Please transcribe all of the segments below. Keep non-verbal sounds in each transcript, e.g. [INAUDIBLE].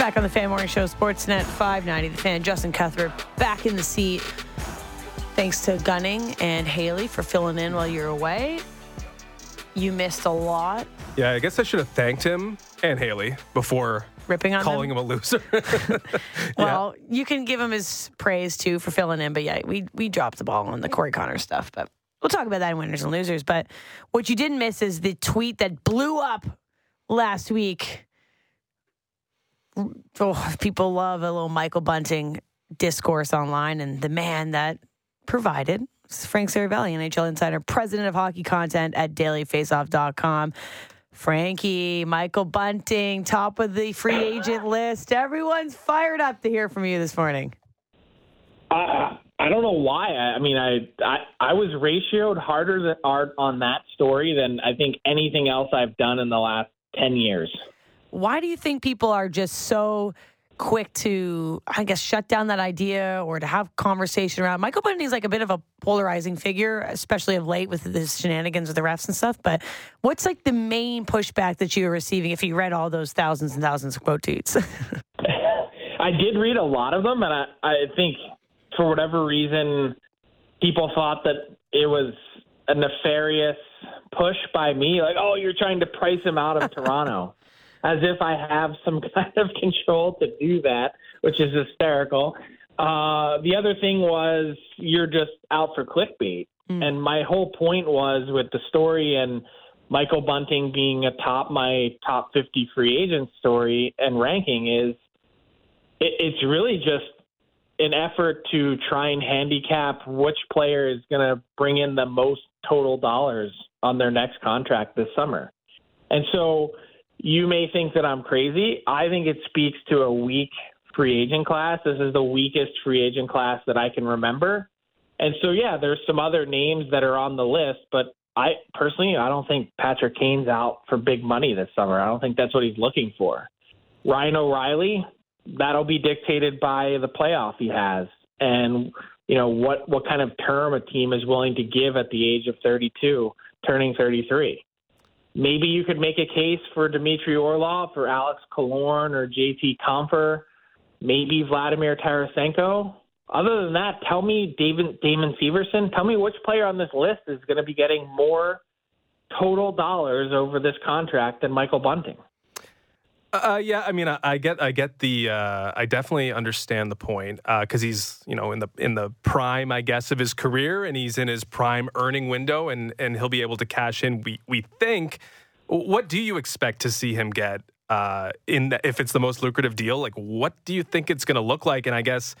back on the Fan Morning Show, Sportsnet 590. The fan, Justin Cuthbert, back in the seat. Thanks to Gunning and Haley for filling in while you're away. You missed a lot. Yeah, I guess I should have thanked him and Haley before ripping on calling them. him a loser. [LAUGHS] well, yeah. you can give him his praise too for filling in, but yeah, we we dropped the ball on the Corey Connor stuff, but we'll talk about that in winners and losers. But what you didn't miss is the tweet that blew up last week. [LAUGHS] Oh, people love a little Michael Bunting discourse online, and the man that provided is Frank Seravalli, NHL insider, president of hockey content at dailyfaceoff.com. Frankie, Michael Bunting, top of the free agent list. Everyone's fired up to hear from you this morning. Uh, I don't know why. I, I mean, I, I I was ratioed harder than, art on that story than I think anything else I've done in the last ten years. Why do you think people are just so quick to, I guess, shut down that idea or to have conversation around. Michael Bunting's like a bit of a polarizing figure, especially of late with the shenanigans with the refs and stuff. But what's like the main pushback that you were receiving if you read all those thousands and thousands of quote tweets? [LAUGHS] I did read a lot of them, and I, I think for whatever reason, people thought that it was a nefarious push by me, like, oh, you're trying to price him out of [LAUGHS] Toronto as if I have some [LAUGHS] kind of control to do that, which is hysterical. Uh, the other thing was you're just out for clickbait. Mm. And my whole point was with the story and Michael Bunting being atop my top 50 free agent story and ranking is it, it's really just an effort to try and handicap which player is going to bring in the most total dollars on their next contract this summer. And so you may think that I'm crazy. I think it speaks to a weak free agent class. This is the weakest free agent class that I can remember. And so, yeah, there's some other names that are on the list, but I personally, I don't think Patrick Kane's out for big money this summer. I don't think that's what he's looking for. Ryan O'Reilly, that'll be dictated by the playoff he has and you know what what kind of term a team is willing to give at the age of 32, turning 33. Maybe you could make a case for Dmitry Orlov, for Alex Killorn, or JT Compher, maybe Vladimir Tarasenko. Other than that, tell me David Damon Severson. Tell me which player on this list is going to be getting more total dollars over this contract than Michael Bunting. Uh, yeah, I mean, I, I, get, I get the, uh, I definitely understand the point because uh, he's, you know, in the in the prime, I guess, of his career, and he's in his prime earning window, and and he'll be able to cash in. We we think. What do you expect to see him get uh, in the, if it's the most lucrative deal? Like, what do you think it's going to look like? And I guess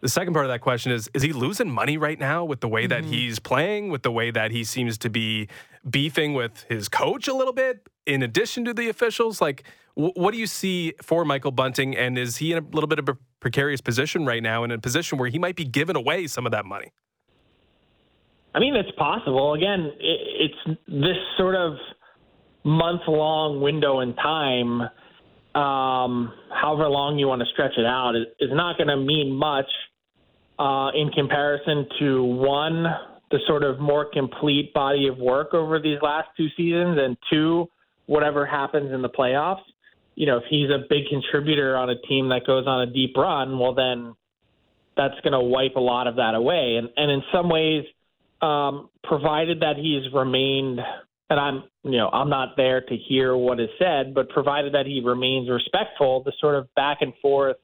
the second part of that question is: Is he losing money right now with the way that mm-hmm. he's playing, with the way that he seems to be beefing with his coach a little bit, in addition to the officials? Like what do you see for Michael Bunting, and is he in a little bit of a precarious position right now, in a position where he might be giving away some of that money? I mean, it's possible. Again, it's this sort of month-long window in time. Um, however long you want to stretch it out is, is not going to mean much uh, in comparison to one, the sort of more complete body of work over these last two seasons, and two, whatever happens in the playoffs you know, if he's a big contributor on a team that goes on a deep run, well, then that's going to wipe a lot of that away. And and in some ways, um, provided that he's remained, and I'm you know I'm not there to hear what is said, but provided that he remains respectful, the sort of back and forth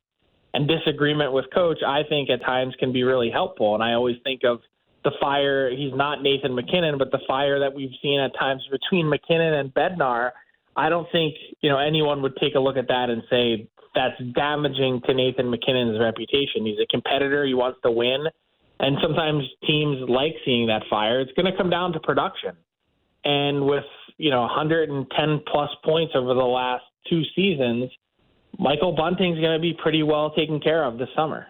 and disagreement with coach, I think at times can be really helpful. And I always think of the fire. He's not Nathan MacKinnon, but the fire that we've seen at times between MacKinnon and Bednar I don't think you know anyone would take a look at that and say that's damaging to Nathan MacKinnon's reputation. He's a competitor. He wants to win, and sometimes teams like seeing that fire. It's going to come down to production, and with you know 110 plus points over the last two seasons, Michael Bunting's going to be pretty well taken care of this summer.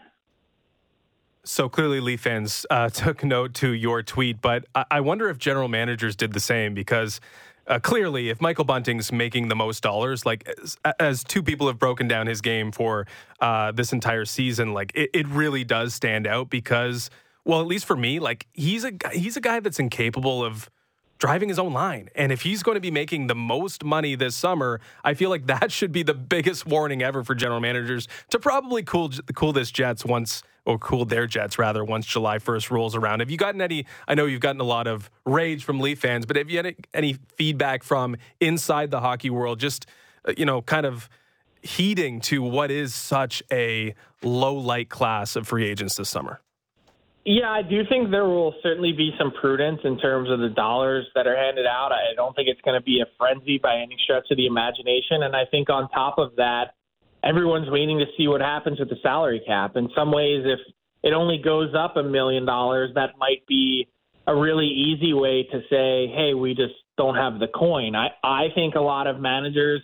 So clearly, Leaf fans uh, [LAUGHS] took note to your tweet, but I wonder if general managers did the same because uh, clearly, if Michael Bunting's making the most dollars, like as, as two people have broken down his game for uh, this entire season, like it, it really does stand out because, well, at least for me, like he's a he's a guy that's incapable of driving his own line. And if he's going to be making the most money this summer, I feel like [LAUGHS] that should be the biggest warning ever for general managers to probably cool cool this Jets once or cool their Jets rather once July 1st rolls around. Have you gotten any I know you've gotten a lot of rage from Leaf fans, but have you had any, feedback from inside the hockey world just uh, you know kind of heeding to what is such a low light class of free agents this summer? Yeah, I do think there will certainly be some prudence in terms of the dollars that are handed out. I don't think it's going to be a frenzy by any stretch of the imagination. And I think on top of that, everyone's waiting to see what happens with the salary cap. In some ways, if it only goes up a million dollars, that might be a really easy way to say, hey, we just don't have the coin. I, I think a lot of managers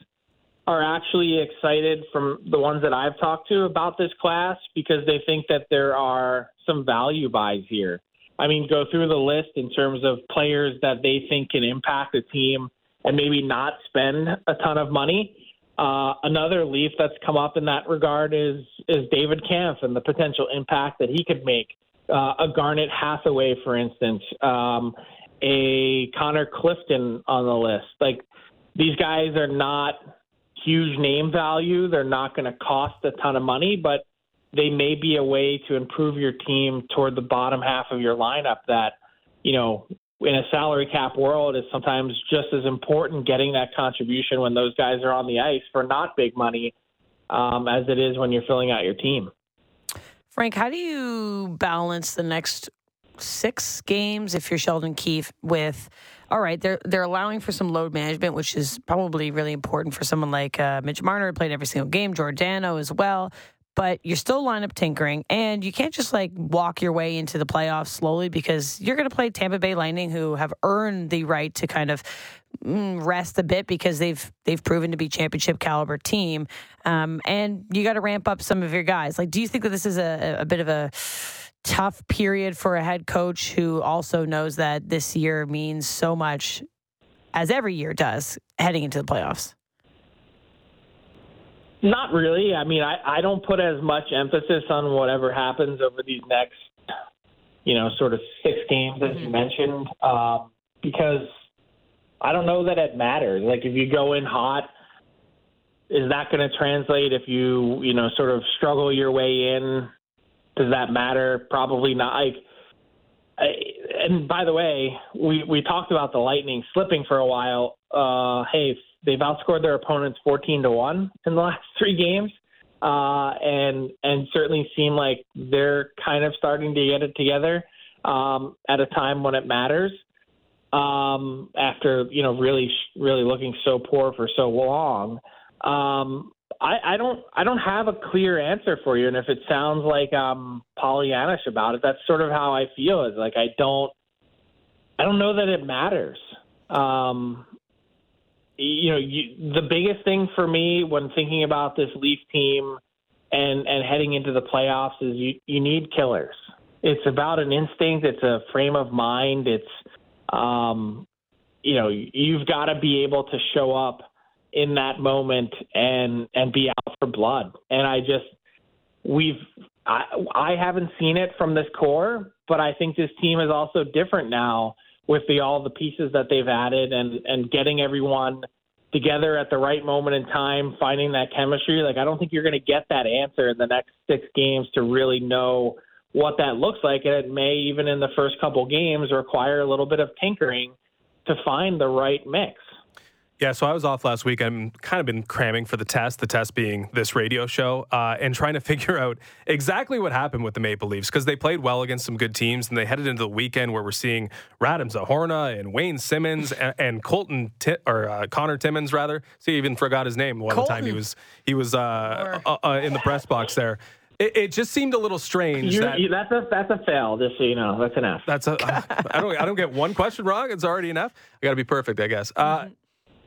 are actually excited from the ones that I've talked to about this class because they think that there are some value buys here. I mean, go through the list in terms of players that they think can impact a team and maybe not spend a ton of money. Uh, another leaf that's come up in that regard is is David Kampf and the potential impact that he could make. Uh, a Garnet Hathaway, for instance, um, a Connor Clifton on the list. Like these guys are not huge name value. They're not going to cost a ton of money, but they may be a way to improve your team toward the bottom half of your lineup that, you know, in a salary cap world is sometimes just as important getting that contribution when those guys are on the ice for not big money um, as it is when you're filling out your team. Frank, how do you balance the next six games if you're Sheldon Keefe with all right, they're they're allowing for some load management, which is probably really important for someone like uh, Mitch Marner, who played every single game, Giordano as well. But you're still lineup tinkering, and you can't just like walk your way into the playoffs slowly because you're going to play Tampa Bay Lightning, who have earned the right to kind of mm, rest a bit because they've they've proven to be championship caliber team, um, and you got to ramp up some of your guys. Like, do you think that this is a, a bit of a tough period for a head coach who also knows that this year means so much, as every year does, heading into the playoffs? Not really. I mean, I, I don't put as much emphasis on whatever happens over these next, you know, sort of six games as you mm-hmm. mentioned, um, because I don't know that it matters. Like if you go in hot, is that going to translate if you, you know, sort of struggle your way in? Does that matter? Probably not. Like, I, and by the way, we we talked about the Lightning slipping for a while. Uh, hey, they've outscored their opponents fourteen to one in the [LAUGHS] last three games, uh, and and certainly seem like they're kind of starting to get it together um, at a time when it matters. Um, after you know really really looking so poor for so long, um, I, I don't I don't have a clear answer for you, and if it sounds like I'm Pollyannish about it, that's sort of how I feel. Is like I don't I don't know that it matters. Um, you know, you, the biggest thing for me when thinking about this Leaf team and and heading into the playoffs is you you need killers. It's about an instinct. It's a frame of mind. It's um, you know you've got to be able to show up in that moment and and be out for blood. And I just we've I I haven't seen it from this core, but I think this team is also different now with the all the pieces that they've added and and getting everyone together at the right moment in time, finding that chemistry. Like I don't think you're going to get that answer in the next 6 games to really know what that looks like and it may even in the first couple games require a little bit of tinkering to find the right mix. Yeah, so I was off last week. I'm kind of been cramming for the test, the test being this radio show, uh, and [LAUGHS] trying to figure out exactly what happened with the Maple Leafs because they played well against some good teams, and they headed into the weekend where we're seeing Radim Zohorna and Wayne Simmonds and, and Colton T- or uh, Connor Timmins rather. See, I even forgot his name one Colton. time he was he was uh, uh, uh, in the press box there. It, it, just seemed a little strange. That, you, that's a that's a fail. Just so you know, that's an F. That's a. I don't I don't get one question wrong. It's already an F. I got to be perfect, I guess. Uh, mm-hmm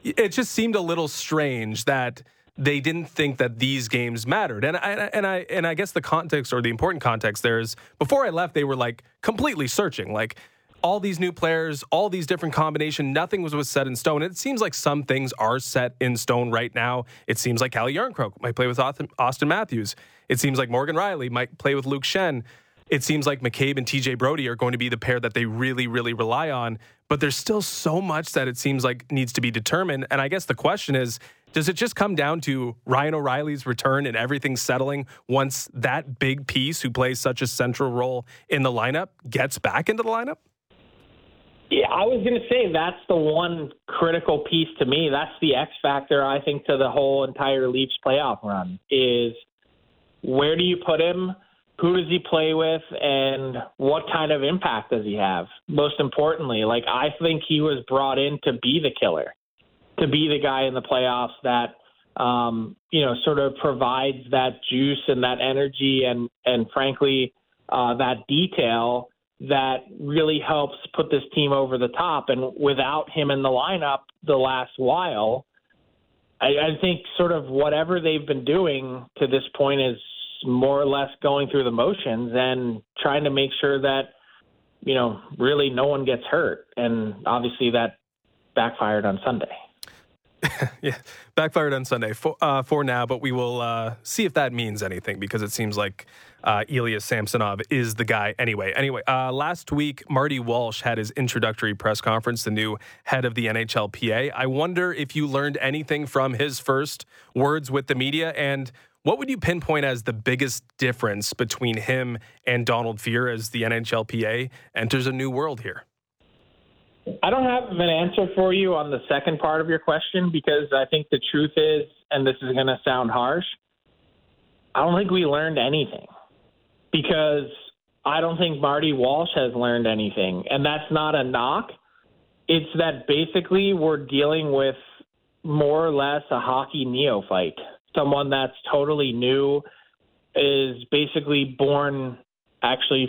it just seemed a little strange that they didn't think that these games mattered. And I and I and I guess the context or the important context there is before I left, they were like completely searching, like all these new players, all these different combination, nothing was, was set in stone. It seems like some things are set in stone right now. It seems like Calle Jarnkrok might play with Auston Matthews. It seems like Morgan Rielly might play with Luke Schenn. it seems like McCabe and TJ Brodie are going to be the pair that they really, really rely on. But there's still so much that it seems like needs to be determined. And I guess the question is does it just come down to Ryan O'Reilly's return and everything settling once that big piece who plays such a central role in the lineup gets back into the lineup? Yeah, I was going to say that's the one critical piece to me. That's the X factor, I think, to the whole entire Leafs playoff run is where do you put him? Who does he play with? And what kind of impact does he have? Most importantly, like I think he was brought in to be the killer, to be the guy in the playoffs that um, you know sort of provides that juice and that energy and and frankly uh, that detail that really helps put this team over the top. And without him in the lineup the last while, I, I think sort of whatever they've been doing to this point is more or less going through the motions and trying to make sure that you know really no one gets hurt. And obviously that backfired on Sunday. [LAUGHS] yeah, backfired on Sunday for, uh, for now, but we will uh, see if that means anything because it seems like uh, Samsonov is the guy anyway. Anyway, uh, last week, Marty Walsh had his introductory press conference, the new head of the NHLPA. I wonder if you learned anything from his first words with the media and what would you pinpoint as the biggest difference between him and Donald Fehr as the NHLPA enters a new world here? I don't have an answer for you on the second part of your question because I think the truth is, and this is going to sound harsh, I don't think we learned anything because I don't think Marty Walsh has learned anything. And that's not a knock. It's that basically we're dealing with more or less a hockey neophyte, someone that's totally new, is basically born actually,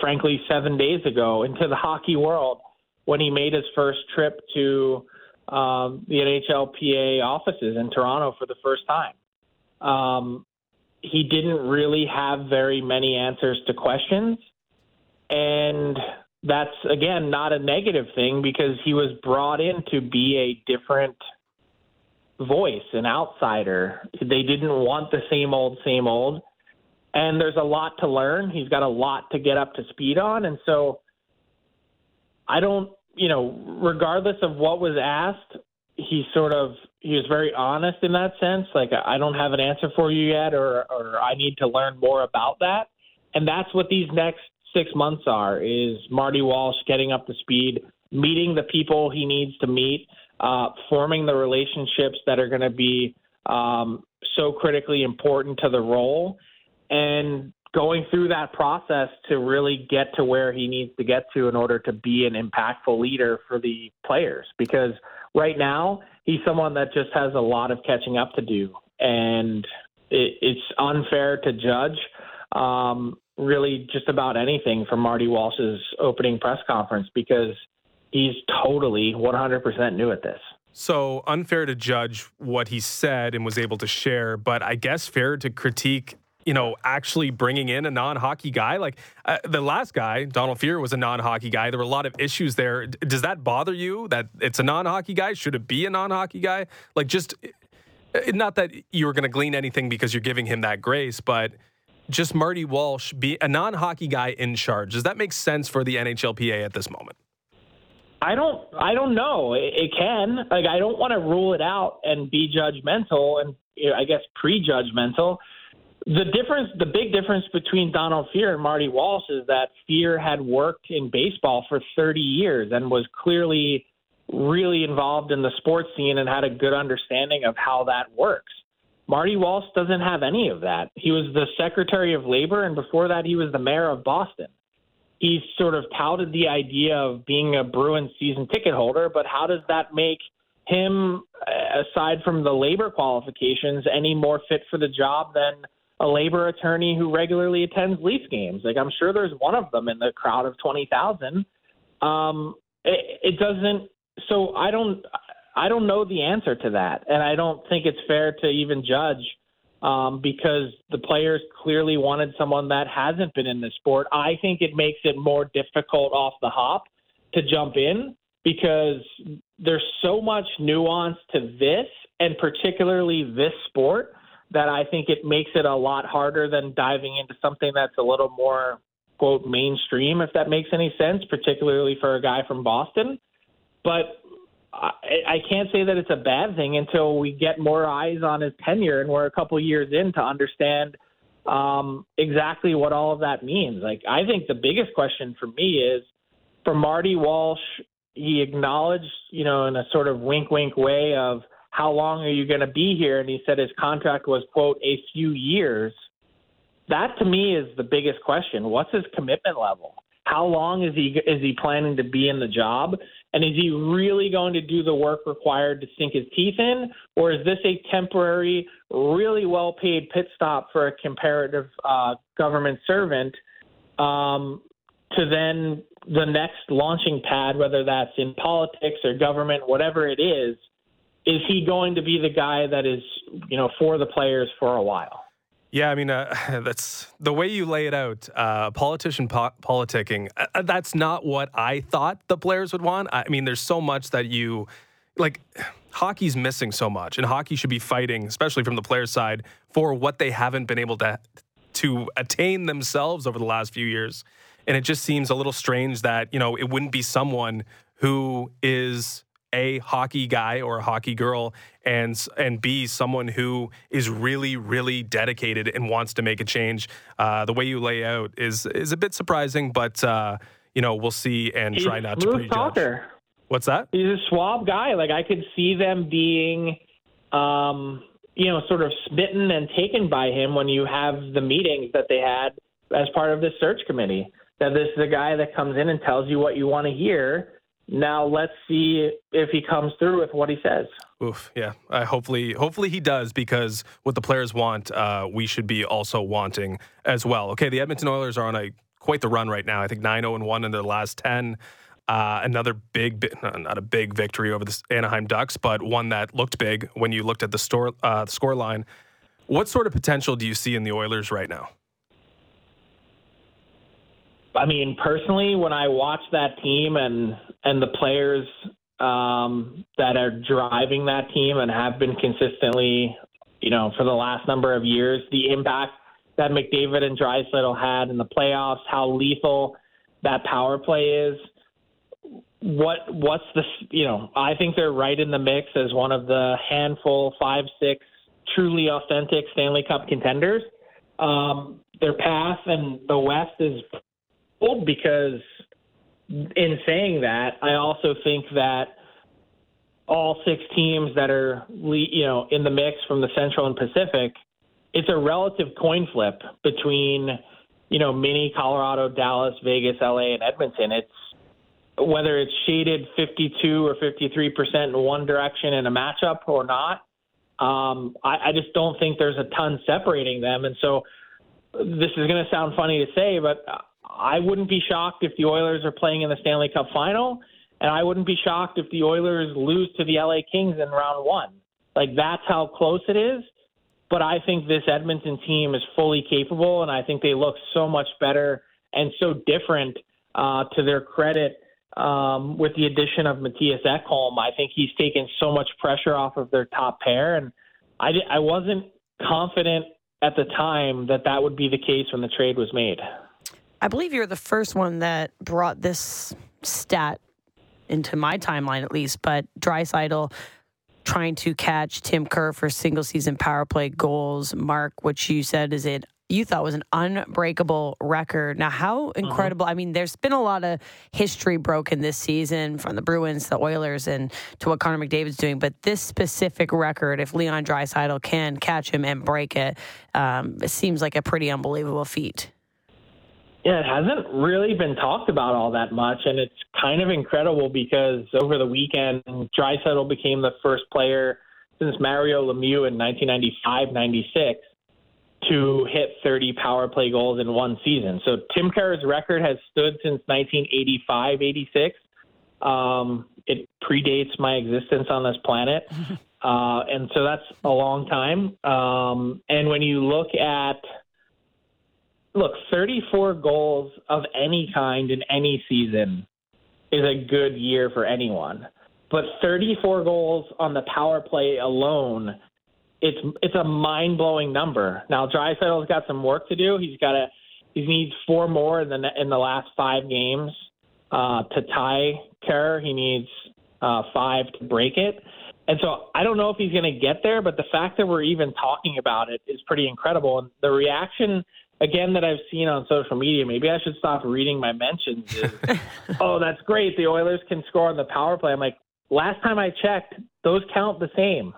frankly, seven days ago into the hockey world when he made his first trip to um, the NHLPA offices in Toronto for the first time. Um, he didn't really have very many answers to questions. And that's, again, not a negative thing because he was brought in to be a different voice, an outsider. They didn't want the same old, same old. And there's a lot to learn. He's got a lot to get up to speed on. And so I don't, you know, regardless of what was asked, he sort of he was very honest in that sense. Like I don't have an answer for you yet, or or I need to learn more about that. And that's what these next six months are: is Marty Walsh getting up to speed, meeting the people he needs to meet, uh, forming the relationships that are going to be um, so critically important to the role, and going through that process to really get to where he needs to get to in order to be an impactful leader for the players. Because right now he's someone that just has a lot of catching up to do, and it, it's unfair to judge um, really just about anything from Marty Walsh's opening press conference because he's totally 100% new at this. So unfair to judge what he said and was able to share, but I guess fair to critique you know, actually bringing in a non-hockey guy. Like uh, the last guy, Donald Fehr, was a non-hockey guy. There were a lot of issues there. Does that bother you that it's a non-hockey guy? Should it be a non-hockey guy? Like just uh, not that you were going to glean anything because you're giving him that grace, but just Marty Walsh be a non-hockey guy in charge. Does that make sense for the NHLPA at this moment? I don't I don't know. It, it can. Like I don't want to rule it out and be judgmental and you know, I guess prejudgmental the difference, the big difference between Donald Fehr and Marty Walsh is that Fehr had worked in baseball for 30 years and was clearly really involved in the sports scene and had a good understanding of how that works. Marty Walsh doesn't have any of that. He was the Secretary of Labor, and before that, he was the mayor of Boston. He's sort of touted the idea of being a Bruins season ticket holder, but how does that make him, aside from the labor qualifications, any more fit for the job than – a labor attorney who regularly attends Leafs games. Like I'm sure there's one of them in the crowd of twenty thousand. Um, it, it doesn't. So I don't. I don't know the answer to that, and I don't think it's fair to even judge um, because the players clearly wanted someone that hasn't been in the sport. I think it makes it more difficult off the hop to jump in because there's so much nuance to this, and particularly this sport that I think it makes it a lot harder than diving into something that's a little more quote mainstream, if that makes any sense, particularly for a guy from Boston. But I, I can't say that it's a bad thing until we get more eyes on his tenure and we're a couple years in to understand um, exactly what all of that means. Like, I think the biggest question for me is for Marty Walsh, he acknowledged, you know, in a sort of wink, wink way of how long are you going to be here? And he said his contract was, quote, a few years. That to me is the biggest question. What's his commitment level? How long is he is he planning to be in the job? And is he really going to do the work required to sink his teeth in? Or is this a temporary, really well paid pit stop for a comparative uh, government servant um, to then the next launching pad, whether that's in politics or government, whatever it is? Is he going to be the guy that is, you know, for the players for a while? Yeah, I mean, uh, [LAUGHS] that's the way you lay it out. Uh, politician po- politicking. Uh, uh, that's not what I thought the players would want. I mean, there's so much that you like. [SIGHS] Hockey's missing so much, and hockey should be fighting, especially from the players' side, for what they haven't been able to to attain themselves over the last few years. And it just seems a little strange that you know it wouldn't be someone who is a hockey guy or a hockey girl and and b someone who is really really dedicated and wants to make a change uh, the way you lay out is is a bit surprising but uh, you know we'll see and He's try not to prejudge talker. what's that He's a swab guy. Like I could see them being, um, you know, sort of smitten and taken by him when you have the meetings that they had as part of the search committee. That this is a guy that comes in and tells you what you want to hear now let's see if he comes through with what he says. Oof, yeah. Hopefully, hopefully he does because what the players want, uh, we should be also wanting as well. Okay, the Edmonton Oilers are on a quite the run right now. I think 9-0 and one in their last ten. Uh, another big, not a big victory over the Anaheim Ducks, but one that looked big when you looked at the store uh, the score line. What sort of potential do you see in the Oilers right now? I mean, personally, when I watch that team and and the players um, that are driving that team and have been consistently, you know, for the last number of years, the impact that McDavid and Draisaitl had in the playoffs, how lethal that power play is. What what's the you know? I think they're right in the mix as one of the handful five six truly authentic Stanley Cup contenders. Um, their path and the West is because in saying that, I also think that all six teams that are you know in the mix from the Central and Pacific, it's a relative coin flip between you know mini Colorado, Dallas, Vegas, LA, and Edmonton. It's whether it's shaded 52 or 53 percent in one direction in a matchup or not. Um, I, I just don't think there's a ton separating them, and so this is going to sound funny to say, but I wouldn't be shocked if the Oilers are playing in the Stanley Cup final, and I wouldn't be shocked if the Oilers lose to the LA Kings in round one. Like that's how close it is. But I think this Edmonton team is fully capable, and I think they look so much better and so different uh, to their credit um, with the addition of Mattias Ekholm. I think he's taken so much pressure off of their top pair, and I, I wasn't confident at the time that that would be the case when the trade was made. I believe you're the first one that brought this stat into my timeline, at least. But Draisaitl trying to catch Tim Kerr for single season power play goals. Mark, which you said is it you thought was an unbreakable record. Now, how uh-huh. incredible! I mean, there's been a lot of history broken this season from the Bruins, the Oilers, and to what Connor McDavid's doing. But this specific record, if Leon Draisaitl can catch him and break it, um, it seems like a pretty unbelievable feat. Yeah, it hasn't really been talked about all that much, and it's kind of incredible because over the weekend, Draisaitl became the first player since Mario Lemieux in 1995-96 to hit 30 power play goals in one season. So Tim Kerr's record has stood since 1985-86. Um, it predates my existence on this planet. [LAUGHS] Uh, and so that's a long time. Um, and when you look at look, 34 goals of any kind in any season is a good year for anyone. But 34 goals on the power play alone, it's it's a mind blowing number. Now Draisaitl's got some work to do. He's got to He needs four more in the in the last five games uh, to tie Kerr. He needs uh, five to break it. And so I don't know if he's going to get there, but the fact that we're even talking about it is pretty incredible. And the reaction again that I've seen on social media, maybe I should stop reading my mentions. Is, [LAUGHS] oh, that's great. The Oilers can score on the power play. I'm like, last time I checked, those count the same,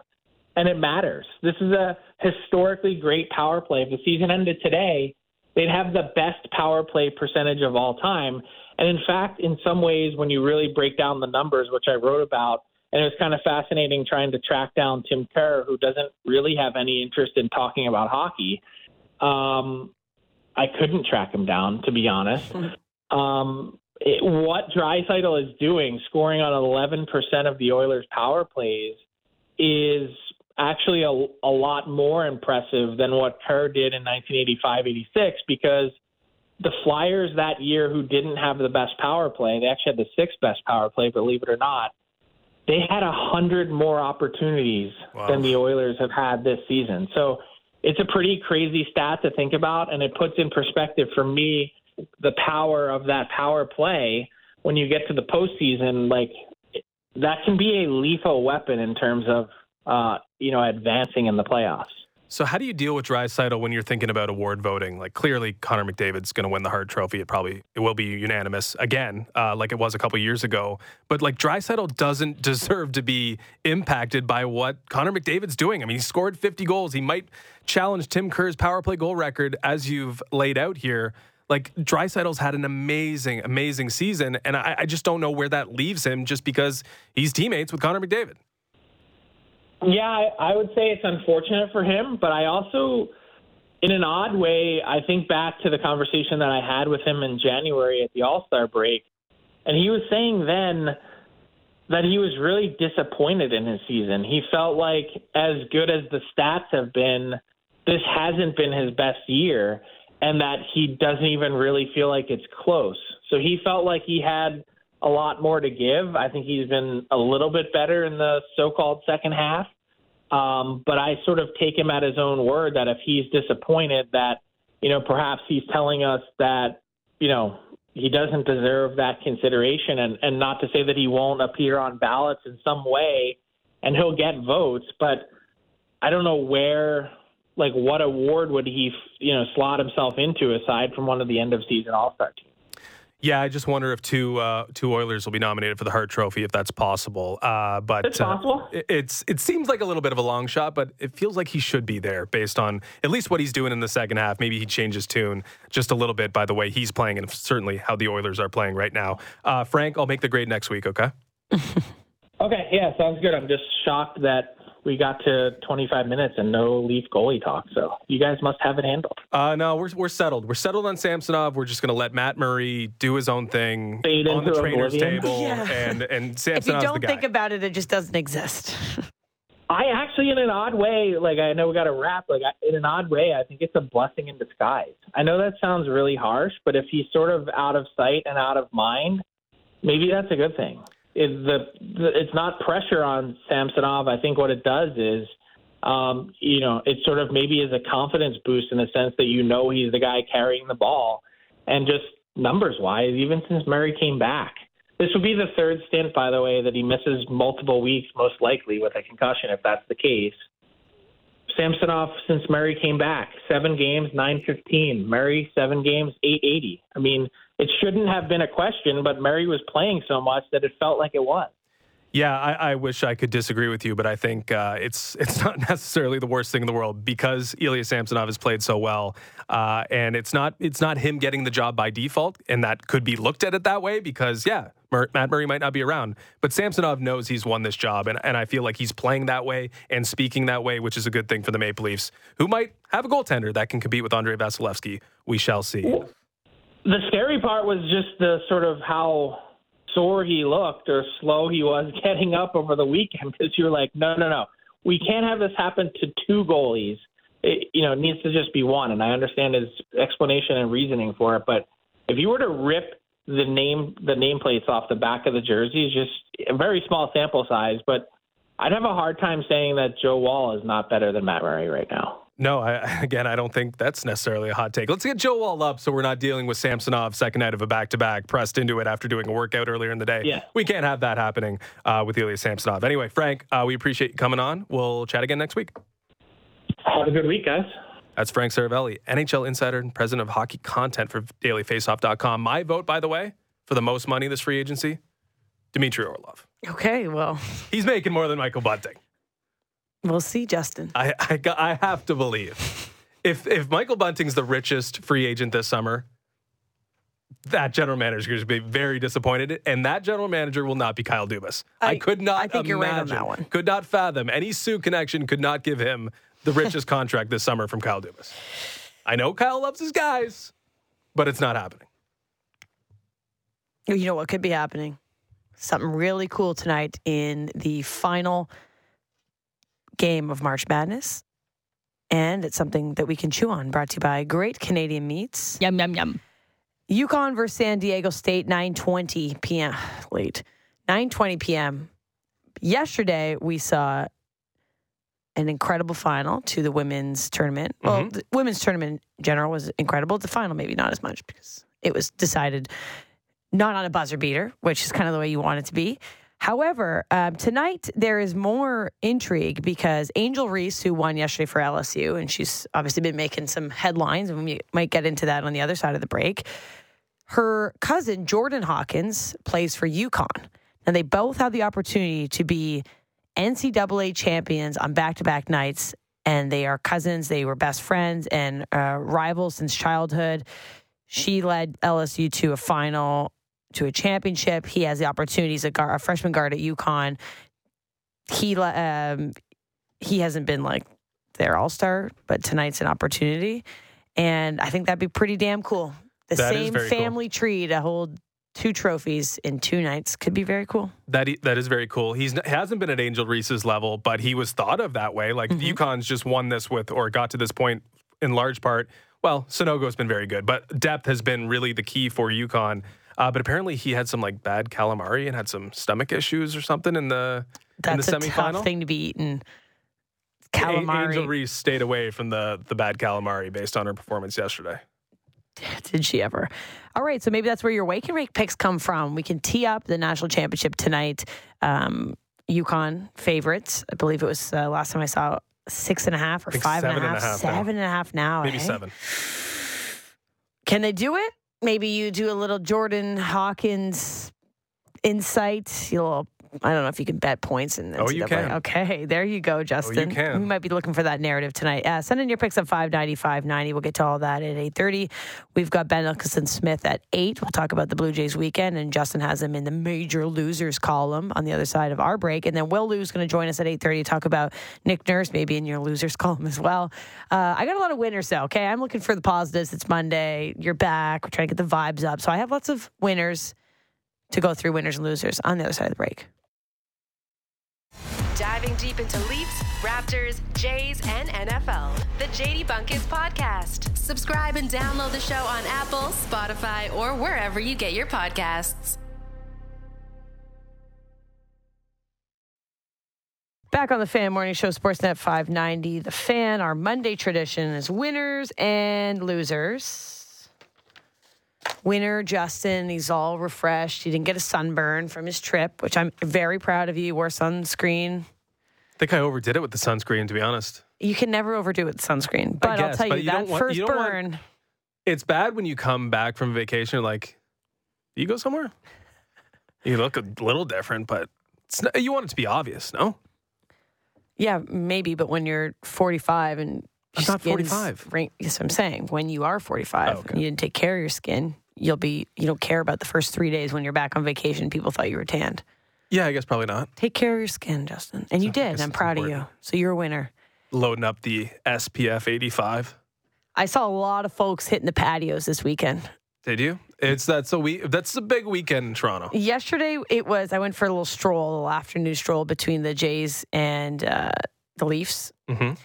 and it matters. This is a historically great power play. If the season ended today, they'd have the best power play percentage of all time. And in fact, in some ways, when you really break down the numbers, which I wrote about, and it was kind of fascinating trying to track down Tim Kerr, who doesn't really have any interest in talking about hockey. Um, I couldn't track him down, to be honest. [LAUGHS] Um, it, what Draisaitl is doing, scoring on 11% of the Oilers' power plays, is actually a, a lot more impressive than what Kerr did in 1985-86 because the Flyers that year who didn't have the best power play, they actually had the sixth best power play, believe it or not. They had a hundred more opportunities wow. than the Oilers have had this season. So it's a pretty crazy stat to think about, and it puts in perspective for me the power of that power play when you get to the postseason. Like that can be a lethal weapon in terms of uh, you know advancing in the playoffs. So, how do you deal with Draisaitl when you're thinking about award voting? Like, clearly, Connor McDavid's going to win the Hart Trophy. It probably it will be unanimous again, uh, like it was a couple years ago. But like, Draisaitl doesn't [LAUGHS] deserve to be impacted by what Connor McDavid's doing. I mean, he scored 50 goals. He might challenge Tim Kerr's power play goal record, as you've laid out here. Like, Draisaitl's had an amazing, amazing season, and I, I just don't know where that leaves him, just because he's teammates with Connor McDavid. Yeah, I, I would say it's unfortunate for him, but I also, in an odd way, I think back to the conversation that I had with him in January at the All Star break, and he was saying then that he was really disappointed in his season. He felt like, as good as the stats have been, this hasn't been his best year, and that he doesn't even really feel like it's close. So he felt like he had a lot more to give. I think he's been a little bit better in the so-called second half. Um, but I sort of take him at his own word that if he's disappointed, that you know perhaps he's telling us that you know he doesn't deserve that consideration, and and not to say that he won't appear on ballots in some way, and he'll get votes, but I don't know where. Like what award would he, you know, slot himself into aside from one of the end of season All Star teams? Yeah, I just wonder if two uh, two Oilers will be nominated for the Hart Trophy if that's possible. Uh, but it's possible. Uh, it's it seems like a little bit of a long shot, but it feels like he should be there based on at least what he's doing in the second half. Maybe he changes tune just a little bit by the way he's playing, and certainly how the Oilers are playing right now. Uh, Frank, I'll make the grade next week. Okay. [LAUGHS] okay. Yeah, sounds good. I'm just shocked that we got to 25 minutes and no Leaf goalie talk. So you guys must have it handled. Uh, no, we're, we're settled. We're settled on Samsonov. We're just going to let Matt Murray do his own thing Fade on the trainer's oblivion. table. [LAUGHS] Yeah. And, and Samsonov's If you don't think about it, it just doesn't exist. [LAUGHS] I actually, in an odd way, like I know we got to wrap. Like in an odd way, I think it's a blessing in disguise. I know that sounds really harsh, but if he's sort of out of sight and out of mind, maybe that's a good thing is the, the it's not pressure on Samsonov. I think what it does is, um, you know, it sort of maybe is a confidence boost in the sense that you know he's the guy carrying the ball, and just numbers wise, even since Murray came back. This would be the third stint, by the way, that he misses multiple weeks, most likely with a concussion, if that's the case. Samsonov, since Murray came back, seven games, 915. Murray, seven games, 880. I mean, it shouldn't have been a question, but Murray was playing so much that it felt like it was. Yeah, I, I, wish I could disagree with you, but I think uh, it's [LAUGHS] it's not necessarily the worst thing in the world because Ilya Samsonov has played so well, uh, and it's not it's not him getting the job by default, and that could be looked at it that way because yeah, Matt Murray might not be around, but Samsonov knows he's won this job, and, and I feel like he's playing that way and speaking that way, which is a good thing for the Maple Leafs, who might have a goaltender that can compete with Andrei Vasilevskiy. We shall see. The scary part was just the sort of how sore he looked or slow he was [LAUGHS] getting up over the weekend because you're like, no, no, no, we can't have this happen to two goalies. It, you know, it needs to just be one. And I understand his explanation and reasoning for it, but if you were to rip the name the nameplates off the back of the jerseys, just a very small sample size, but I'd have a hard time saying that Joe Woll is not better than Matt Murray right now. No, I, [LAUGHS] again, I don't think that's necessarily a hot take. Let's get Joe all up so we're not dealing with Samsonov second night of a back to back, pressed into it after doing a workout earlier in the day. Yeah. We can't have that happening uh, with Ilya Samsonov. Anyway, Frank, uh, we appreciate you coming on. We'll chat again next week. Have a good week, guys. That's Frank Seravalli, NHL insider and president of hockey content for dailyfaceoff.com. My vote, by the way, for the most money this free agency, Dmitry Orlov. Okay, well, He's making more than Michael Bunting. We'll see, Justin. I, I, I have to believe. If, if Michael Bunting's the richest free agent this summer, that general manager is going to be very disappointed, and that general manager will not be Kyle Dubas. I, I- could not I think you're right on that one. Could not fathom any Sioux connection could not give him the richest [LAUGHS] contract this summer from Kyle Dubas. I know Kyle loves his guys, but it's not happening. You know what could be happening? Something really cool tonight in the final game of March Madness. And it's something that we can chew on, brought to you by Great Canadian Meats. Yum, yum, yum. UConn versus San Diego State, 9:20 p.m. Late, 9:20 p.m. Yesterday, we saw an incredible final to the women's tournament. Well, mm-hmm. the women's tournament in general was incredible. The final, maybe not as much because it was decided not on a buzzer beater, which is kind of the way you want it to be. However, um, tonight there is more intrigue because Angel Reese, who won yesterday for LSU, and she's obviously been making some headlines, and we might get into that on the other side of the break. Her cousin, Jordan Hawkins, plays for UConn. And they both have the opportunity to be NCAA champions on back to back nights. And they are cousins. They were best friends and uh, rivals since childhood. She led LSU to a final, to a championship. He has the opportunity. He's a, guard, a freshman guard at UConn. He, um, he hasn't been like their all star, but tonight's an opportunity. And I think that'd be pretty damn cool. The That same very cool. family tree to hold two trophies in two nights could be very cool. That that is very cool. He's he hasn't been at Angel Reese's level, but he was thought of that way. Like Mm-hmm. UConn's just won this with or got to this point in large part. Well, Sanogo's been very good, but depth has been really the key for UConn. Uh, but apparently, he had some like bad calamari and had some stomach issues or something in the That's in a the tough semifinal. thing to be eating. A- Calamari. Angel Reese stayed away from the the bad calamari based on her performance yesterday. [LAUGHS] Did she ever? All right, so maybe that's where your wake and rake picks come from. We can tee up the national championship tonight. Um, UConn favorites. I believe it was uh, last time I saw six and a half or five and a and half. a half now. Seven and a half now. Maybe eh? seven. Can they do it? Maybe you do a little Jordan Hawkins insight. You'll. I don't know if you can bet points in Oh, you NCAA. can. Okay, there you go, Justin. Oh, you can. We might be looking for that narrative tonight. Uh, send in your picks at 590, 590. We'll get to all that at 830. We've got Ben Nicholson Smith at 8. We'll talk about the Blue Jays weekend, and Justin has them in the major losers column on the other side of our break. And then Will Lou's going to join us at 830 to talk about Nick Nurse, maybe in your losers [LAUGHS] column as well. Uh, I got a lot of winners, though, okay? I'm looking for the positives. It's Monday. You're back. We're trying to get the vibes up. So I have lots of winners to go through winners and losers on the other side of the break. Diving deep into Leafs, Raptors, Jays, and NFL. The JD Bunkis Podcast. Subscribe and download the show on Apple, Spotify, or wherever you get your podcasts. Back on the Fan Morning Show, Sportsnet 590. The Fan, our Monday tradition is winners and losers. Winner, Justin, he's all refreshed. He didn't get a sunburn from his trip, which I'm very proud of you. You wore sunscreen. I think I overdid it with the sunscreen, to be honest. You can never overdo it with sunscreen. But I'll tell but you, you that don't want- first you don't want- burn, It's bad when you come back from vacation, you're like, you go somewhere? You look a little different, but it's not, you want it to be obvious, no? yeah, maybe, but when you're 45 and I'm not skin's 45. Rank, yes, I'm saying when you are 45 Oh, okay. and you didn't take care of your skin, you'll be, you don't care about the first three days when you're back on vacation. People thought you were tanned. Yeah, I guess probably not. Take care of your skin, Justin. And you did. I'm proud of you. So you're a winner. Loading up the SPF 85. I saw a lot of folks hitting the patios this weekend. Did you? It's that's a week. That's a big weekend in Toronto. Yesterday, it was, I went for a little stroll, a little afternoon stroll between the Jays and uh, the Leafs. Mhm.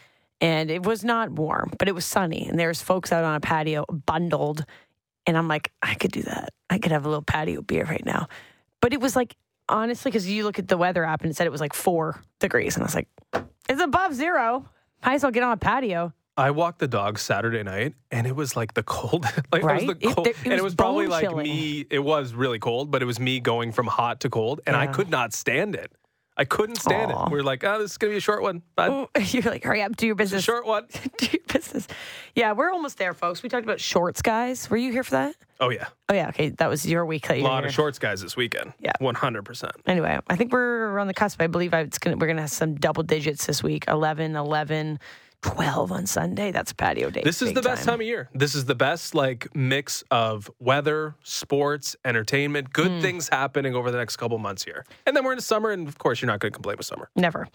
And it was not warm, but it was sunny. And there's folks out on a patio bundled. And I'm like, I could do that. I could have a little patio beer right now. But it was like, honestly, because you look at the weather app and it said it was like four degrees. And I was like, it's above zero. Might as well get on a patio. I walked the dog Saturday night, and it was like the cold. [LAUGHS] like Right? it was the It- cold, it and it was was probably like chilling. me. It was really cold, but it was me going from hot to cold, and I Yeah. could not stand it. I couldn't stand Aw. it. We are like, oh, this is gonna be a short one, but [LAUGHS] You're like, hurry up, do your a business. short one. [LAUGHS] do your business. Yeah, we're almost there, folks. We talked about shorts, guys. Were you here for that? Oh yeah, Oh yeah, okay. That was your week. A lot of shorts guys this weekend. Yeah. one hundred percent. Anyway, I think we're on the cusp. I believe I- it's gonna, we're going to have some double digits this week 11, 11, 12 on Sunday. That's patio day. This is the best time of year. This is the best like mix of weather, sports, entertainment, good Hmm. things happening over the next couple months here. And then we're in summer, and of course, you're not going to complain with summer. Never.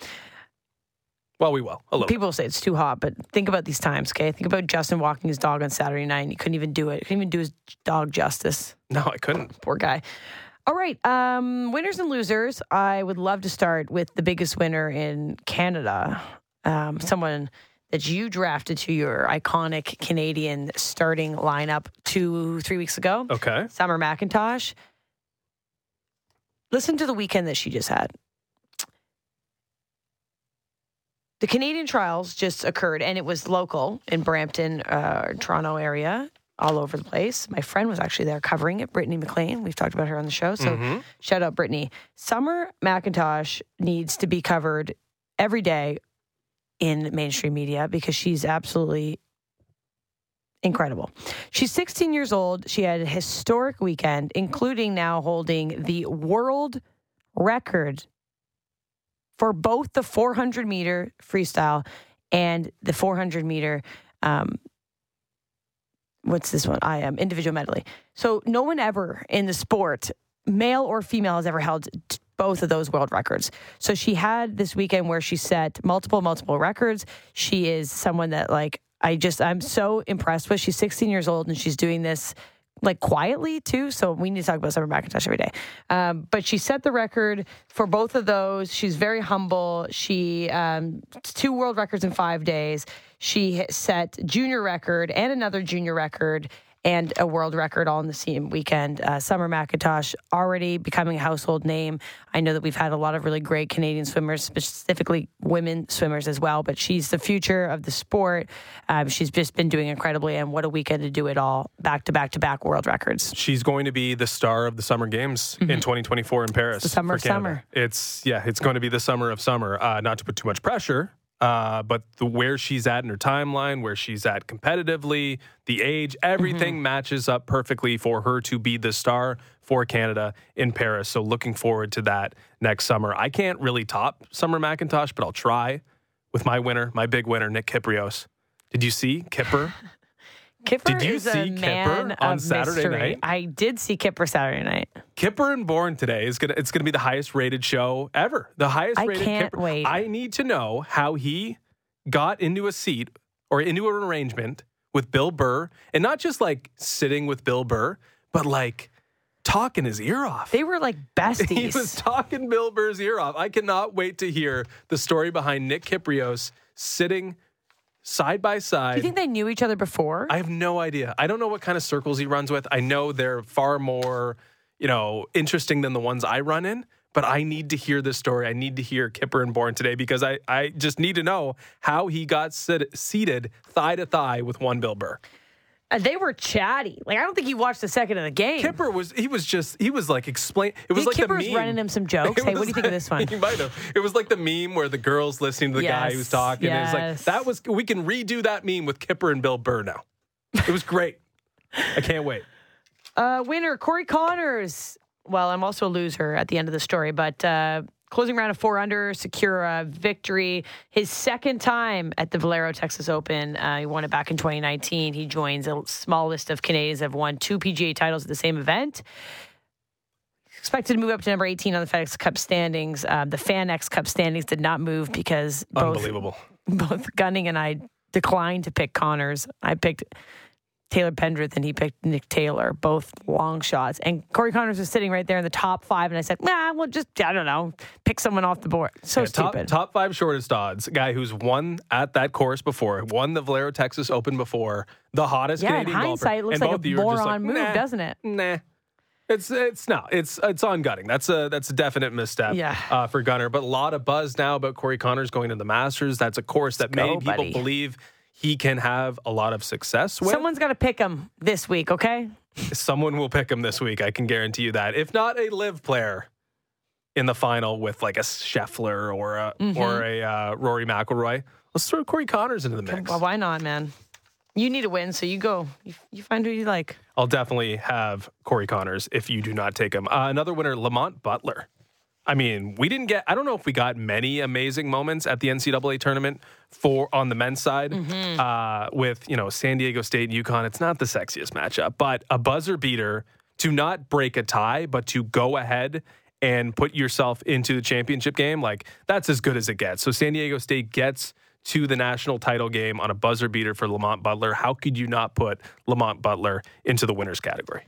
Well, we will. People say it's too hot, but think about these times, okay? Think about Justin walking his dog on Saturday night and he couldn't even do it. He Couldn't even do his dog justice. No, I couldn't. [LAUGHS] Poor guy. All right. Um, winners and losers. I would love to start with the biggest winner in Canada. Um, someone that you drafted to your iconic Canadian starting lineup two, three weeks ago. Okay. Summer McIntosh. Listen to the weekend that she just had. The Canadian trials just occurred, and it was local in Brampton, uh, Toronto area, all over the place. My friend was actually there covering it, Brittany McLean. We've talked about her on the show, so shout out Brittany. Summer McIntosh needs to be covered every day in mainstream media because she's absolutely incredible. She's 16 years old. She had a historic weekend, including now holding the world record for both the 400 meter freestyle and the 400 meter. Um, what's this one? I am individual medley. So no one ever in the sport, male or female, has ever held t- both of those world records. So she had this weekend where she set multiple, multiple records. She is someone that like I just I'm so impressed with. She's 16 years old and she's doing this like quietly too. So we need to talk about Summer McIntosh every day. Um, but she set the record for both of those. She's very humble. She um, two world records in five days. She set junior record and another junior record and a world record all in the same weekend. Uh, Summer McIntosh already becoming a household name. I know that we've had a lot of really great Canadian swimmers, specifically women swimmers as well, but she's the future of the sport. Um, she's just been doing incredibly, and what a weekend to do it all back to back to back world records. She's going to be the star of the Summer Games in 2024 in Paris. Mm-hmm. the summer of summer. It's yeah, it's going to be the summer of summer. Uh, not to put too much pressure, uh, but the where she's at in her timeline, where she's at competitively, the age, everything Mm-hmm. matches up perfectly for her to be the star for Canada in Paris. So looking forward to that next summer. I can't really top Summer McIntosh, but I'll try with my winner, my big winner, Nick Kypreos. Did you see Kipper? [LAUGHS] Kipper Did you is a see Kipper on of Saturday mystery. night? I did see Kipper Saturday night. Kipper and Born today is gonna it's gonna be the highest rated show ever. The highest I rated can't Kipper. wait. I need to know how he got into a seat or into an arrangement with Bill Burr and not just like sitting with Bill Burr, but like talking his ear off. They were like besties. [LAUGHS] He was talking Bill Burr's ear off. I cannot wait to hear the story behind Nick Kypreos sitting side by side. Do you think they knew each other before? I have no idea. I don't know what kind of circles he runs with. I know they're far more, you know, interesting than the ones I run in. But I need to hear this story. I need to hear Kipper and Born today because I, I just need to know how he got sit, seated thigh to thigh with one Bill Burr. Uh, they were chatty. Like I don't think he watched a second of the game. Kipper was he was just he was like explain. It was like Kipper the was running him some [LAUGHS] jokes. It Hey, what do you think of this one? [LAUGHS] He might have. It was like the meme where the girls listening to the guy who's talking. And it's like that was. We can redo that meme with Kipper and Bill Burr now. It was great. [LAUGHS] I can't wait. Uh, winner Corey Conners. Well, I'm also a loser at the end of the story, but uh, closing round of four under, secure a victory. His second time at the Valero Texas Open. Uh, he won it back in 2019. He joins a small list of Canadians that have won two PGA titles at the same event. Expected to move up to number 18 on the FedEx Cup standings. Uh, the FanX Cup standings did not move because both Unbelievable. [LAUGHS] both Gunning and I declined to pick Conners. I picked Taylor Pendrith and he picked Nick Taylor, both long shots. And Corey Conners was sitting right there in the top five, and I said, "Nah, well, just I don't know, pick someone off the board." So Yeah, top, stupid. top five shortest odds. Guy who's won at that course before, won the Valero Texas Open before, the hottest yeah, in Canadian golfer. hindsight, it looks And like a you were just moron like, move, nah, doesn't it? Nah. It's it's no, it's it's on Gunning. That's a that's a definite misstep Yeah. uh, for Gunner. But a lot of buzz now about Corey Conners going to the Masters. That's a course that go, many people buddy. believe he can have a lot of success with. Someone's got to pick him this week, okay? Someone will pick him this week. I can guarantee you that. If not a live player in the final with like a Scheffler or a Mm-hmm. or a uh, Rory McIlroy, let's throw Corey Conners into the mix. Well, why not, man? You need a win, so you go. You, you find who you like. I'll definitely have Corey Conners if you do not take him. Uh, another winner, Lamont Butler. I mean, we didn't get. I don't know if we got many amazing moments at the NCAA tournament for on the men's side uh, with you know San Diego State and UConn. It's not the sexiest matchup, but a buzzer beater to not break a tie, but to go ahead and put yourself into the championship game. Like that's as good as it gets. So San Diego State gets to the national title game on a buzzer beater for Lamont Butler. How could you not put Lamont Butler into the winners category?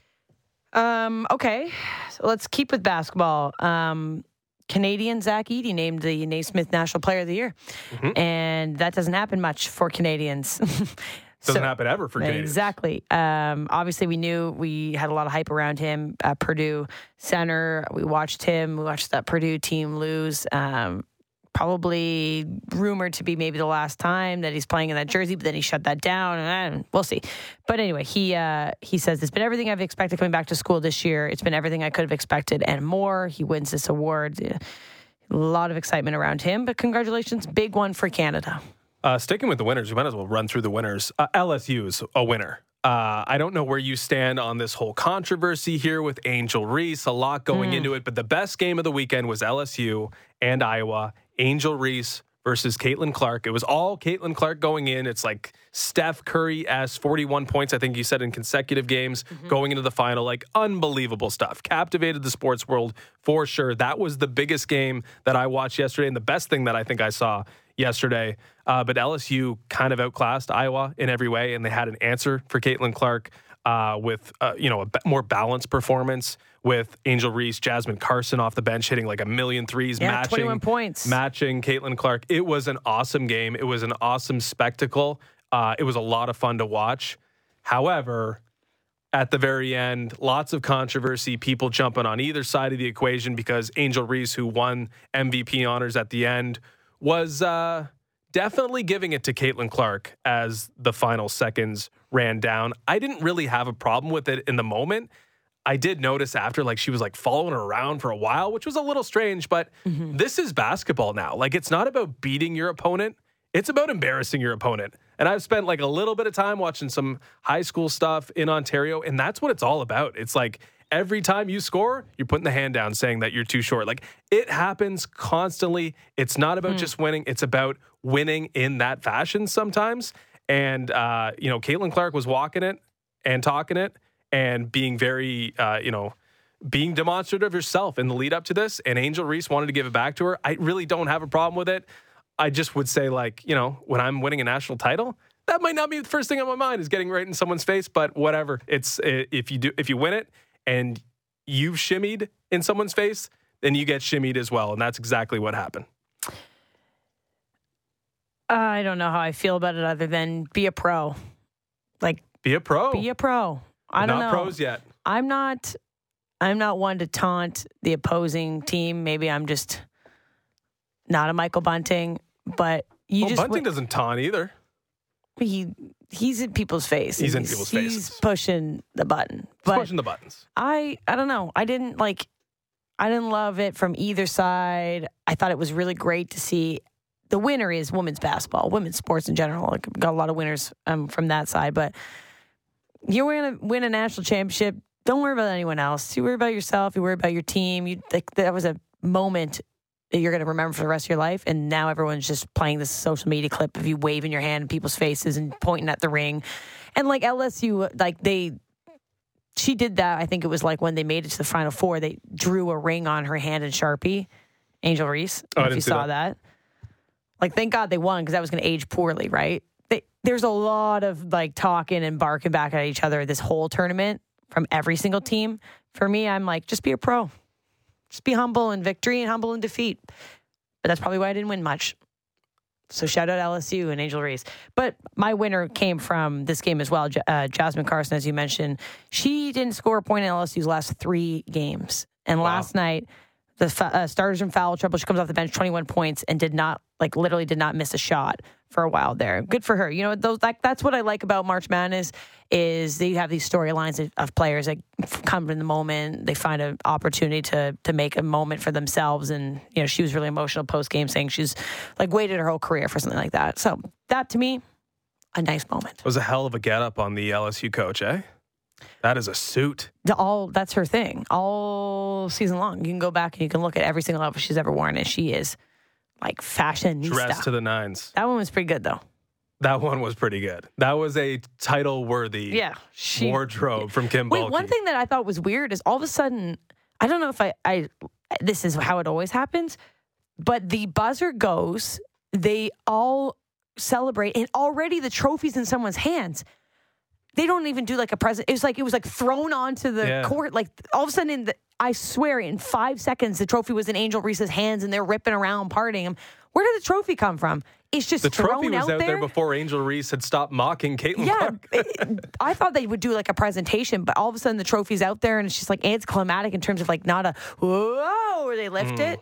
Um, okay, so let's keep with basketball. Um, Canadian Zach Edey named the Naismith National Player of the Year, Mm-hmm. and that doesn't happen much for Canadians. [LAUGHS] Doesn't So- happen ever for Canadians. Exactly. Um, obviously, we knew we had a lot of hype around him at Purdue Center. We watched him. We watched that Purdue team lose. Um, probably rumored to be maybe the last time that he's playing in that jersey, but then he shut that down, and we'll see. But anyway, he uh, he says it's been everything I've expected coming back to school this year. It's been everything I could have expected and more. He wins this award. A lot of excitement around him, but congratulations, big one for Canada. Uh, sticking with the winners, we might as well run through the winners. Uh, LSU's a winner. Uh, I don't know where you stand on this whole controversy here with Angel Reese. A lot going into it, but the best game of the weekend was LSU and Iowa. Angel Reese versus Caitlin Clark. It was all Caitlin Clark going in. It's like Steph Curry as 41 points, I think you said, in consecutive games going into the final. Like unbelievable stuff. Captivated the sports world for sure. That was the biggest game that I watched yesterday and the best thing that I think I saw yesterday. Uh, but LSU kind of outclassed Iowa in every way, and they had an answer for Caitlin Clark uh, with uh, you know a b- more balanced performance with Angel Reese, Jasmine Carson off the bench hitting like a million threes, Yeah, matching 21 points. matching Caitlin Clark. It was an awesome game. It was an awesome spectacle. Uh, it was a lot of fun to watch. However, at the very end, lots of controversy, people jumping on either side of the equation because Angel Reese, who won MVP honors at the end, was uh, definitely giving it to Caitlin Clark as the final seconds ran down. I didn't really have a problem with it in the moment. I did notice after, like, she was like following her around for a while, which was a little strange, but mm-hmm. this is basketball now. Like, it's not about beating your opponent, it's about embarrassing your opponent. And I've spent like a little bit of time watching some high school stuff in Ontario, and that's what it's all about. It's like every time you score, you're putting the hand down saying that you're too short. Like it happens constantly. It's not about hmm. just winning, it's about winning in that fashion sometimes. And, uh, you know, Caitlin Clark was walking it and talking it and being very, uh, you know, being demonstrative herself in the lead up to this. And Angel Reese wanted to give it back to her. I really don't have a problem with it. I just would say, like, you know, when I'm winning a national title, that might not be the first thing on my mind is getting right in someone's face, but whatever. It's if you do if you win it and you've shimmied in someone's face, then you get shimmied as well, and that's exactly what happened. I don't know how I feel about it other than be a pro. Like Be a pro. be a pro. I don't not know. pros yet. I'm not I'm not one to taunt the opposing team. Maybe I'm just not a Michael Bunting, but you Well, just Bunting win- doesn't taunt either. he he's in people's face. He's in people's He's pushing the button. He's But pushing the buttons. I I don't know. I didn't like I didn't love it from either side. I thought it was really great to see the winner is women's basketball, women's sports in general. Like got a lot of winners um, from that side, but you're going to win a national championship. Don't worry about anyone else. You worry about yourself. You worry about your team. You like that was a moment that you're going to remember for the rest of your life. And now everyone's just playing this social media clip of you waving your hand in people's faces and pointing at the ring. And like LSU, like they she did that. I think it was like when they made it to the final four, they drew a ring on her hand in Sharpie. Angel Reese. Oh, I if didn't you see saw that. Like, thank God they won because that was going to age poorly, right? They, there's a lot of like talking and barking back at each other this whole tournament from every single team. For me, I'm like, just be a pro. Just be humble in victory and humble in defeat. But that's probably why I didn't win much. So shout out LSU and Angel Reese. But my winner came from this game as well. Uh, Jasmine Carson, as you mentioned, she didn't score a point in LSU's last three games. And last night, the uh, starters in foul trouble. She comes off the bench, 21 points, and did not, like, literally did not miss a shot for a while there. Good for her. You know, those like that's what I like about March Madness is that you have these storylines of, players that come in the moment. They find an opportunity to to make a moment for themselves. And you know, she was really emotional post game, saying she's like waited her whole career for something like that. So that to me, a nice moment. It was a hell of a get up on the LSU coach, eh? That is a suit. The all that's her thing all season long. You can go back and you can look at every single outfit she's ever worn, and she is like fashion Dressed to the nines. That one was pretty good though. That one was pretty good. That was a title worthy Yeah, she. wardrobe from Kim Wait, one thing that I thought was weird is all of a sudden, I don't know if I, I, this is how it always happens, but the buzzer goes, they all celebrate, and already the trophy's in someone's hands. They don't even do like a present. It was like it was like thrown onto the Yeah. court. Like all of a sudden, in the, I swear, in five seconds, the trophy was in Angel Reese's hands, and they're ripping around, partying him. Where did the trophy come from? It's just the thrown trophy was out, out there before Angel Reese had stopped mocking Caitlin yeah, it- I thought they would do like a presentation, but all of a sudden the trophy's out there and it's just like anticlimactic in terms of like not a whoa where they lift hmm. it,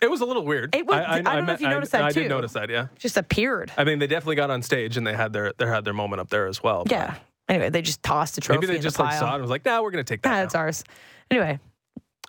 It was a little weird. It was- I don't know if you noticed that I too. did notice that. Yeah. just appeared. I mean, they definitely got on stage and they had their they had their moment up there as well. but Yeah. Anyway, they just tossed the trophy. Maybe they in just the like pile. saw it and was like, "Nah, we're gonna take that." Ah, now." it's ours. Anyway,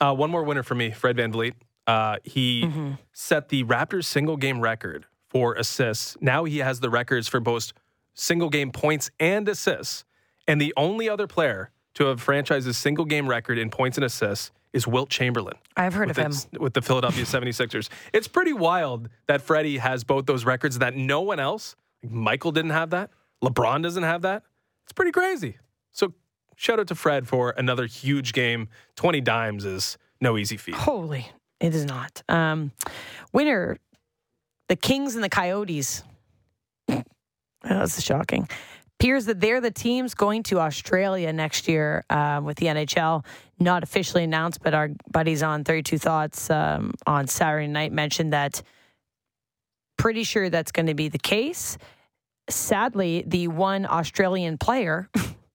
Uh, one more winner for me, Fred VanVleet. Uh, he Mm-hmm. set the Raptors single game record for assists. Now he has the records for both single game points and assists. And the only other player to have franchised a single game record in points and assists is Wilt Chamberlain. I've heard of him. with the Philadelphia [LAUGHS] 76ers. It's pretty wild that Freddie has both those records that no one else, like Michael didn't have that, LeBron doesn't have that. It's pretty crazy. So shout out to Fred for another huge game. 20 dimes is no easy feat. Holy, it is not. Um, winner, the Kings and the Coyotes. [LAUGHS] That's shocking. Appears that they're the teams going to Australia next year um, with the NHL. Not officially announced, but our buddies on 32 Thoughts um, on Saturday night mentioned that pretty sure that's going to be the case. Sadly, the one Australian player,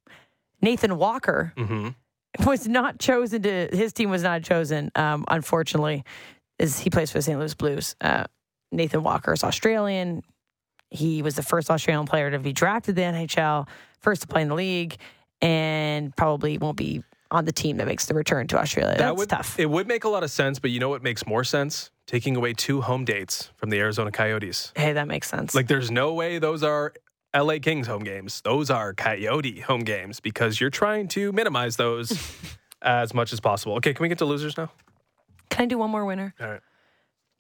[LAUGHS] Nathan Walker, hmm [LAUGHS] was not chosen to his team was not chosen. Um, unfortunately is he plays for the st louis blues. Uh, nathan walker is australian. He was the first australian player to be drafted in the nhl first to play in the league and probably won't be on the team that makes the return to australia That that's would tough It would make a lot of sense, but you know what makes more sense? Taking away two home dates from the Arizona Coyotes. hey that makes sense Like, there's no way those are LA Kings home games. Those are Coyote home games because you're trying to minimize those [LAUGHS] as much as possible. Okay, can we get to losers now? can i do one more winner All right.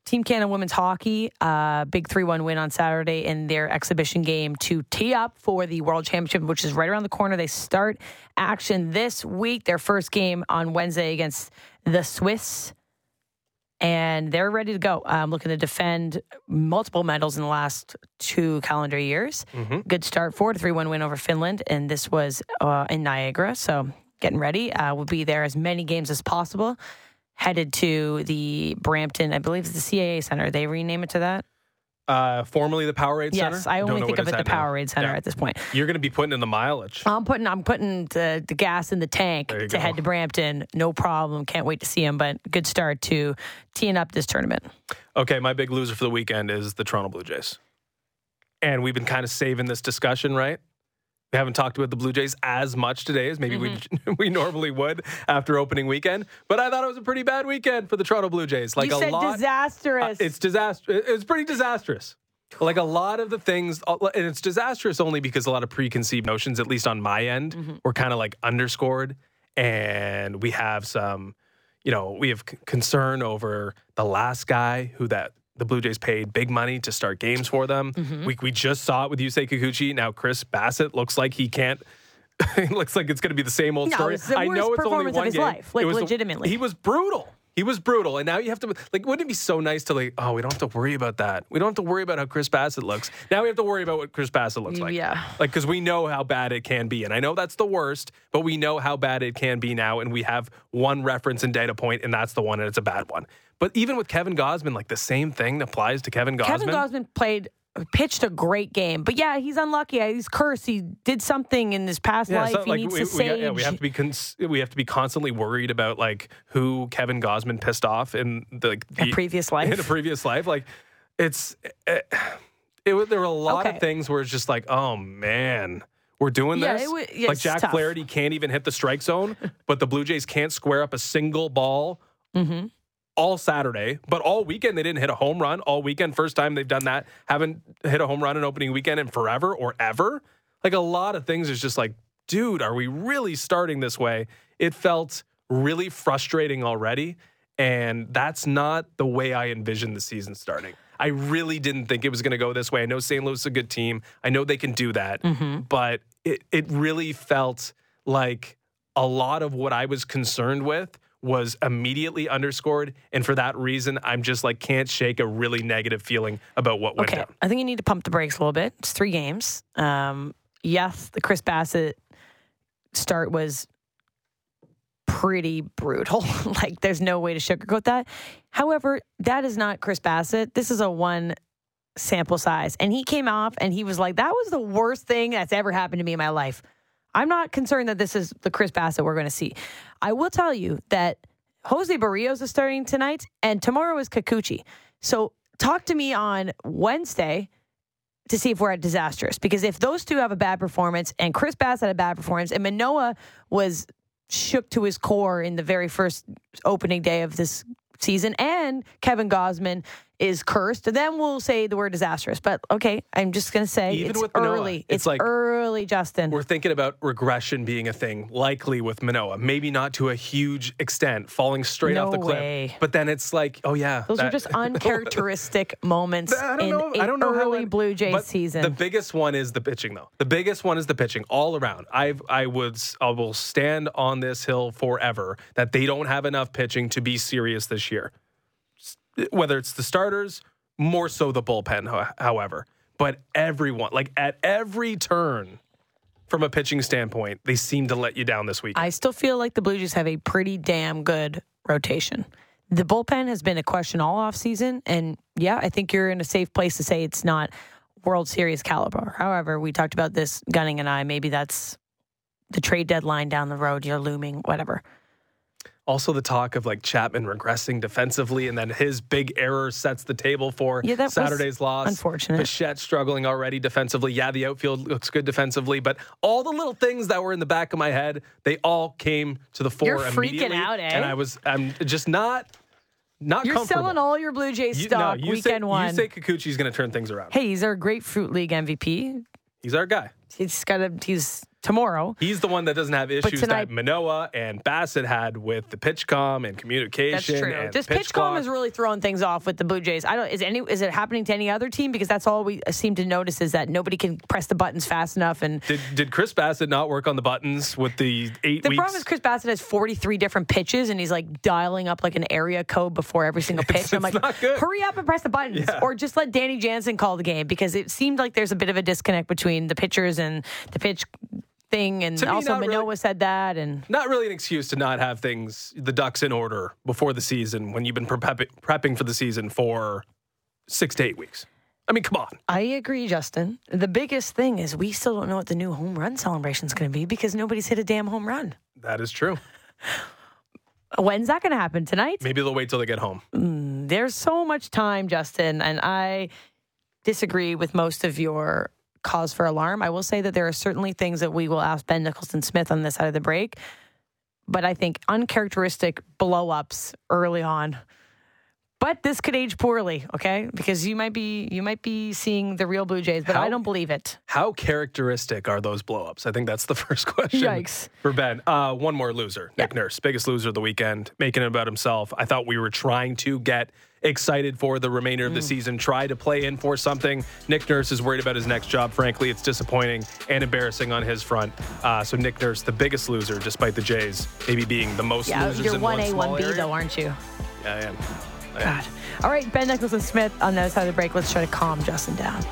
Team Canada women's hockey, uh, big 3 1 win on Saturday in their exhibition game to tee up for the World Championship, which is right around the corner. They start action this week, their first game on Wednesday against the Swiss. And they're ready to go. Um, looking to defend multiple medals in the last two calendar years. Good start 4 3 1 win over Finland. And this was uh, in Niagara. So getting ready. Uh, we'll be there as many games as possible headed to the Brampton, I believe it's the CAA Center. They rename it to that. Uh, formerly the Powerade Center. Yes, I only think of it the. Powerade Center Yeah. at this point. You're going to be putting in the mileage. I'm putting I'm putting the, the gas in the tank to go. head to Brampton. No problem. Can't wait to see him. But good start to teeing up this tournament. Okay, my big loser for the weekend is the Toronto Blue Jays. And we've been kind of saving this discussion, right? We haven't talked about the Blue Jays as much today as maybe we [LAUGHS] we normally would after opening weekend. But I thought it was a pretty bad weekend for the Toronto Blue Jays. Like you a said lot, disastrous. Uh, it's disaster. It's pretty disastrous. Like a lot of the things, uh, and it's disastrous only because a lot of preconceived notions, at least on my end, Mm-hmm. were kind of like underscored, and we have some, you know, we have c- concern over the last guy who that the Blue Jays paid big money to start games for them. Mm-hmm. We we just saw it with Yusei Kikuchi. Now Chris Bassitt looks like he can't. [LAUGHS] it looks like it's going to be the same old No, story. I know it's only one his game. life, like, It was the- legitimately. he was brutal. He was brutal, and now you have to like. Wouldn't it be so nice to like? Oh, we don't have to worry about that. We don't have to worry about how Chris Bassitt looks. Now we have to worry about what Chris Bassitt looks like. Yeah. like because we know how bad it can be, and I know that's the worst, but we know how bad it can be now, and we have one reference and data point, and that's the one, and it's a bad one. But even with Kevin Gausman, like the same thing applies to Kevin Gausman. Kevin Gausman played pitched a great game, but yeah, he's unlucky. He's cursed. He did something in his past Yeah, life. so, he like, needs we, to we, sage. yeah, we have to be cons- we have to be constantly worried about like who Kevin Gausman pissed off in the, like, A previous life. [LAUGHS] in a previous life. Like it's eh, It, wa- there were a lot Okay. of things where it's just like, oh man, we're doing Yeah, this. it yeah, like Jack tough. Flaherty can't even hit the strike zone, but the Blue Jays can't square up a single ball Mm-hmm. All Saturday. But all weekend they didn't hit a home run. All weekend, first time they've done that. Haven't hit a home run in opening weekend in forever or ever. Like a lot of things is just like, dude, are we really starting this way? It felt really frustrating already. And that's not the way I envisioned the season starting. I really didn't think it was going to go this way. I know St. Louis is a good team. I know they can do that. Mm-hmm. But it, it really felt like a lot of what I was concerned with was immediately underscored. And for that reason, I'm just like, can't shake a really negative feeling about what went Okay, down. I think you need to pump the brakes a little bit. It's three games. Um, yes, the Chris Bassitt start was pretty brutal. [LAUGHS] like, there's no way to sugarcoat that. However, that is not Chris Bassitt. This is a one sample size. And he came off and he was like, that was the worst thing that's ever happened to me in my life. I'm not concerned that this is the Chris Bassitt we're going to see. I will tell you that Jose Berrios is starting tonight, and tomorrow is Kikuchi. So talk to me on Wednesday to see if we're at disastrous. Because if those two have a bad performance, and Chris Bass had a bad performance, and Manoah was shook to his core in the very first opening day of this season, and Kevin Gausman is cursed, then we'll say the word disastrous. But okay, I'm just going to say Even it's with Manoah, early. it's It's, like- early, Justin. We're thinking about regression being a thing, likely with Manoah. Maybe not to a huge extent, falling straight No off the cliff. way. But then it's like, oh yeah, Those are just [LAUGHS] uncharacteristic moments [LAUGHS] I don't in know. I don't know how early it- Blue Jays but season. The biggest one is the pitching, though. The biggest one is the pitching all around. I I would I will stand on this hill forever that they don't have enough pitching to be serious this year. Whether it's the starters, more so the bullpen, however. But everyone, like at every turn, from a pitching standpoint, they seem to let you down this week. I still feel like the Blue Jays have a pretty damn good rotation. The bullpen has been a question all off season, and yeah, I think you're in a safe place to say it's not World Series caliber. However, we talked about this, Gunning and I. Maybe that's the trade deadline down the road. You're looming, whatever. Also, the talk of like Chapman regressing defensively, and then his big error sets the table for Yeah, Saturday's loss. unfortunate. Bichette struggling already defensively. Yeah, the outfield looks good defensively, but all the little things that were in the back of my head, they all came to the fore You're freaking out, eh? And I was, I'm just not, not You're selling all your Blue Jays You- stock no, you weekend say, one. You say Kikuchi's going to turn things around. hey, he's our Grapefruit League MVP. He's our guy. He's got a. He's tomorrow. He's the one that doesn't have issues tonight- that Manoah and Bassitt had with the PitchCom and communication. That's true. This PitchCom is really throwing things off with the Blue Jays. I don't. Is any is it happening to any other team? Because that's all we seem to notice is that nobody can press the buttons fast enough. And Did, did Chris Bassitt not work on the buttons with the eight the weeks? problem is Chris Bassitt has forty three different pitches, and he's like dialing up like an area code before every single [LAUGHS] pitch. I'm like, it's not good. hurry up and press the buttons, Yeah. or just let Danny Jansen call the game because it seemed like there's a bit of a disconnect between the pitchers and the pitch thing. And me, also Manoah really. said that, and not really an excuse to not have things, the ducks in order before the season when you've been prep- prepping for the season for six to eight weeks. I mean, come on. I agree, Justin. The biggest thing is we still don't know what the new home run celebration is going to be because nobody's hit a damn home run. That is true. [LAUGHS] When's that going to happen? Tonight? Maybe they'll wait till they get home. Mm, there's so much time, Justin, and I disagree with most of your cause for alarm. I will say that there are certainly things that we will ask Ben Nicholson Smith on this side of the break, but I think uncharacteristic blow ups early on. But this could age poorly, okay? Because you might be you might be seeing the real Blue Jays, but How- I don't believe it. How characteristic are those blowups? I think that's the [LAUGHS] first question. Yikes. For Ben. Uh, one more loser. Nick Nurse, biggest loser of the weekend, making it about himself. I thought we were trying to get excited for the remainder of the season, try to play in for something. Nick Nurse is worried about his next job. Frankly, it's disappointing and embarrassing on his front. Uh, so Nick Nurse, the biggest loser, despite the Jays maybe being the most Yeah, losers you're one one A, one B area. though, aren't you? Yeah, I am. God. All right, Ben Nicholson Smith on the other side of the break. Let's try to calm Justin down.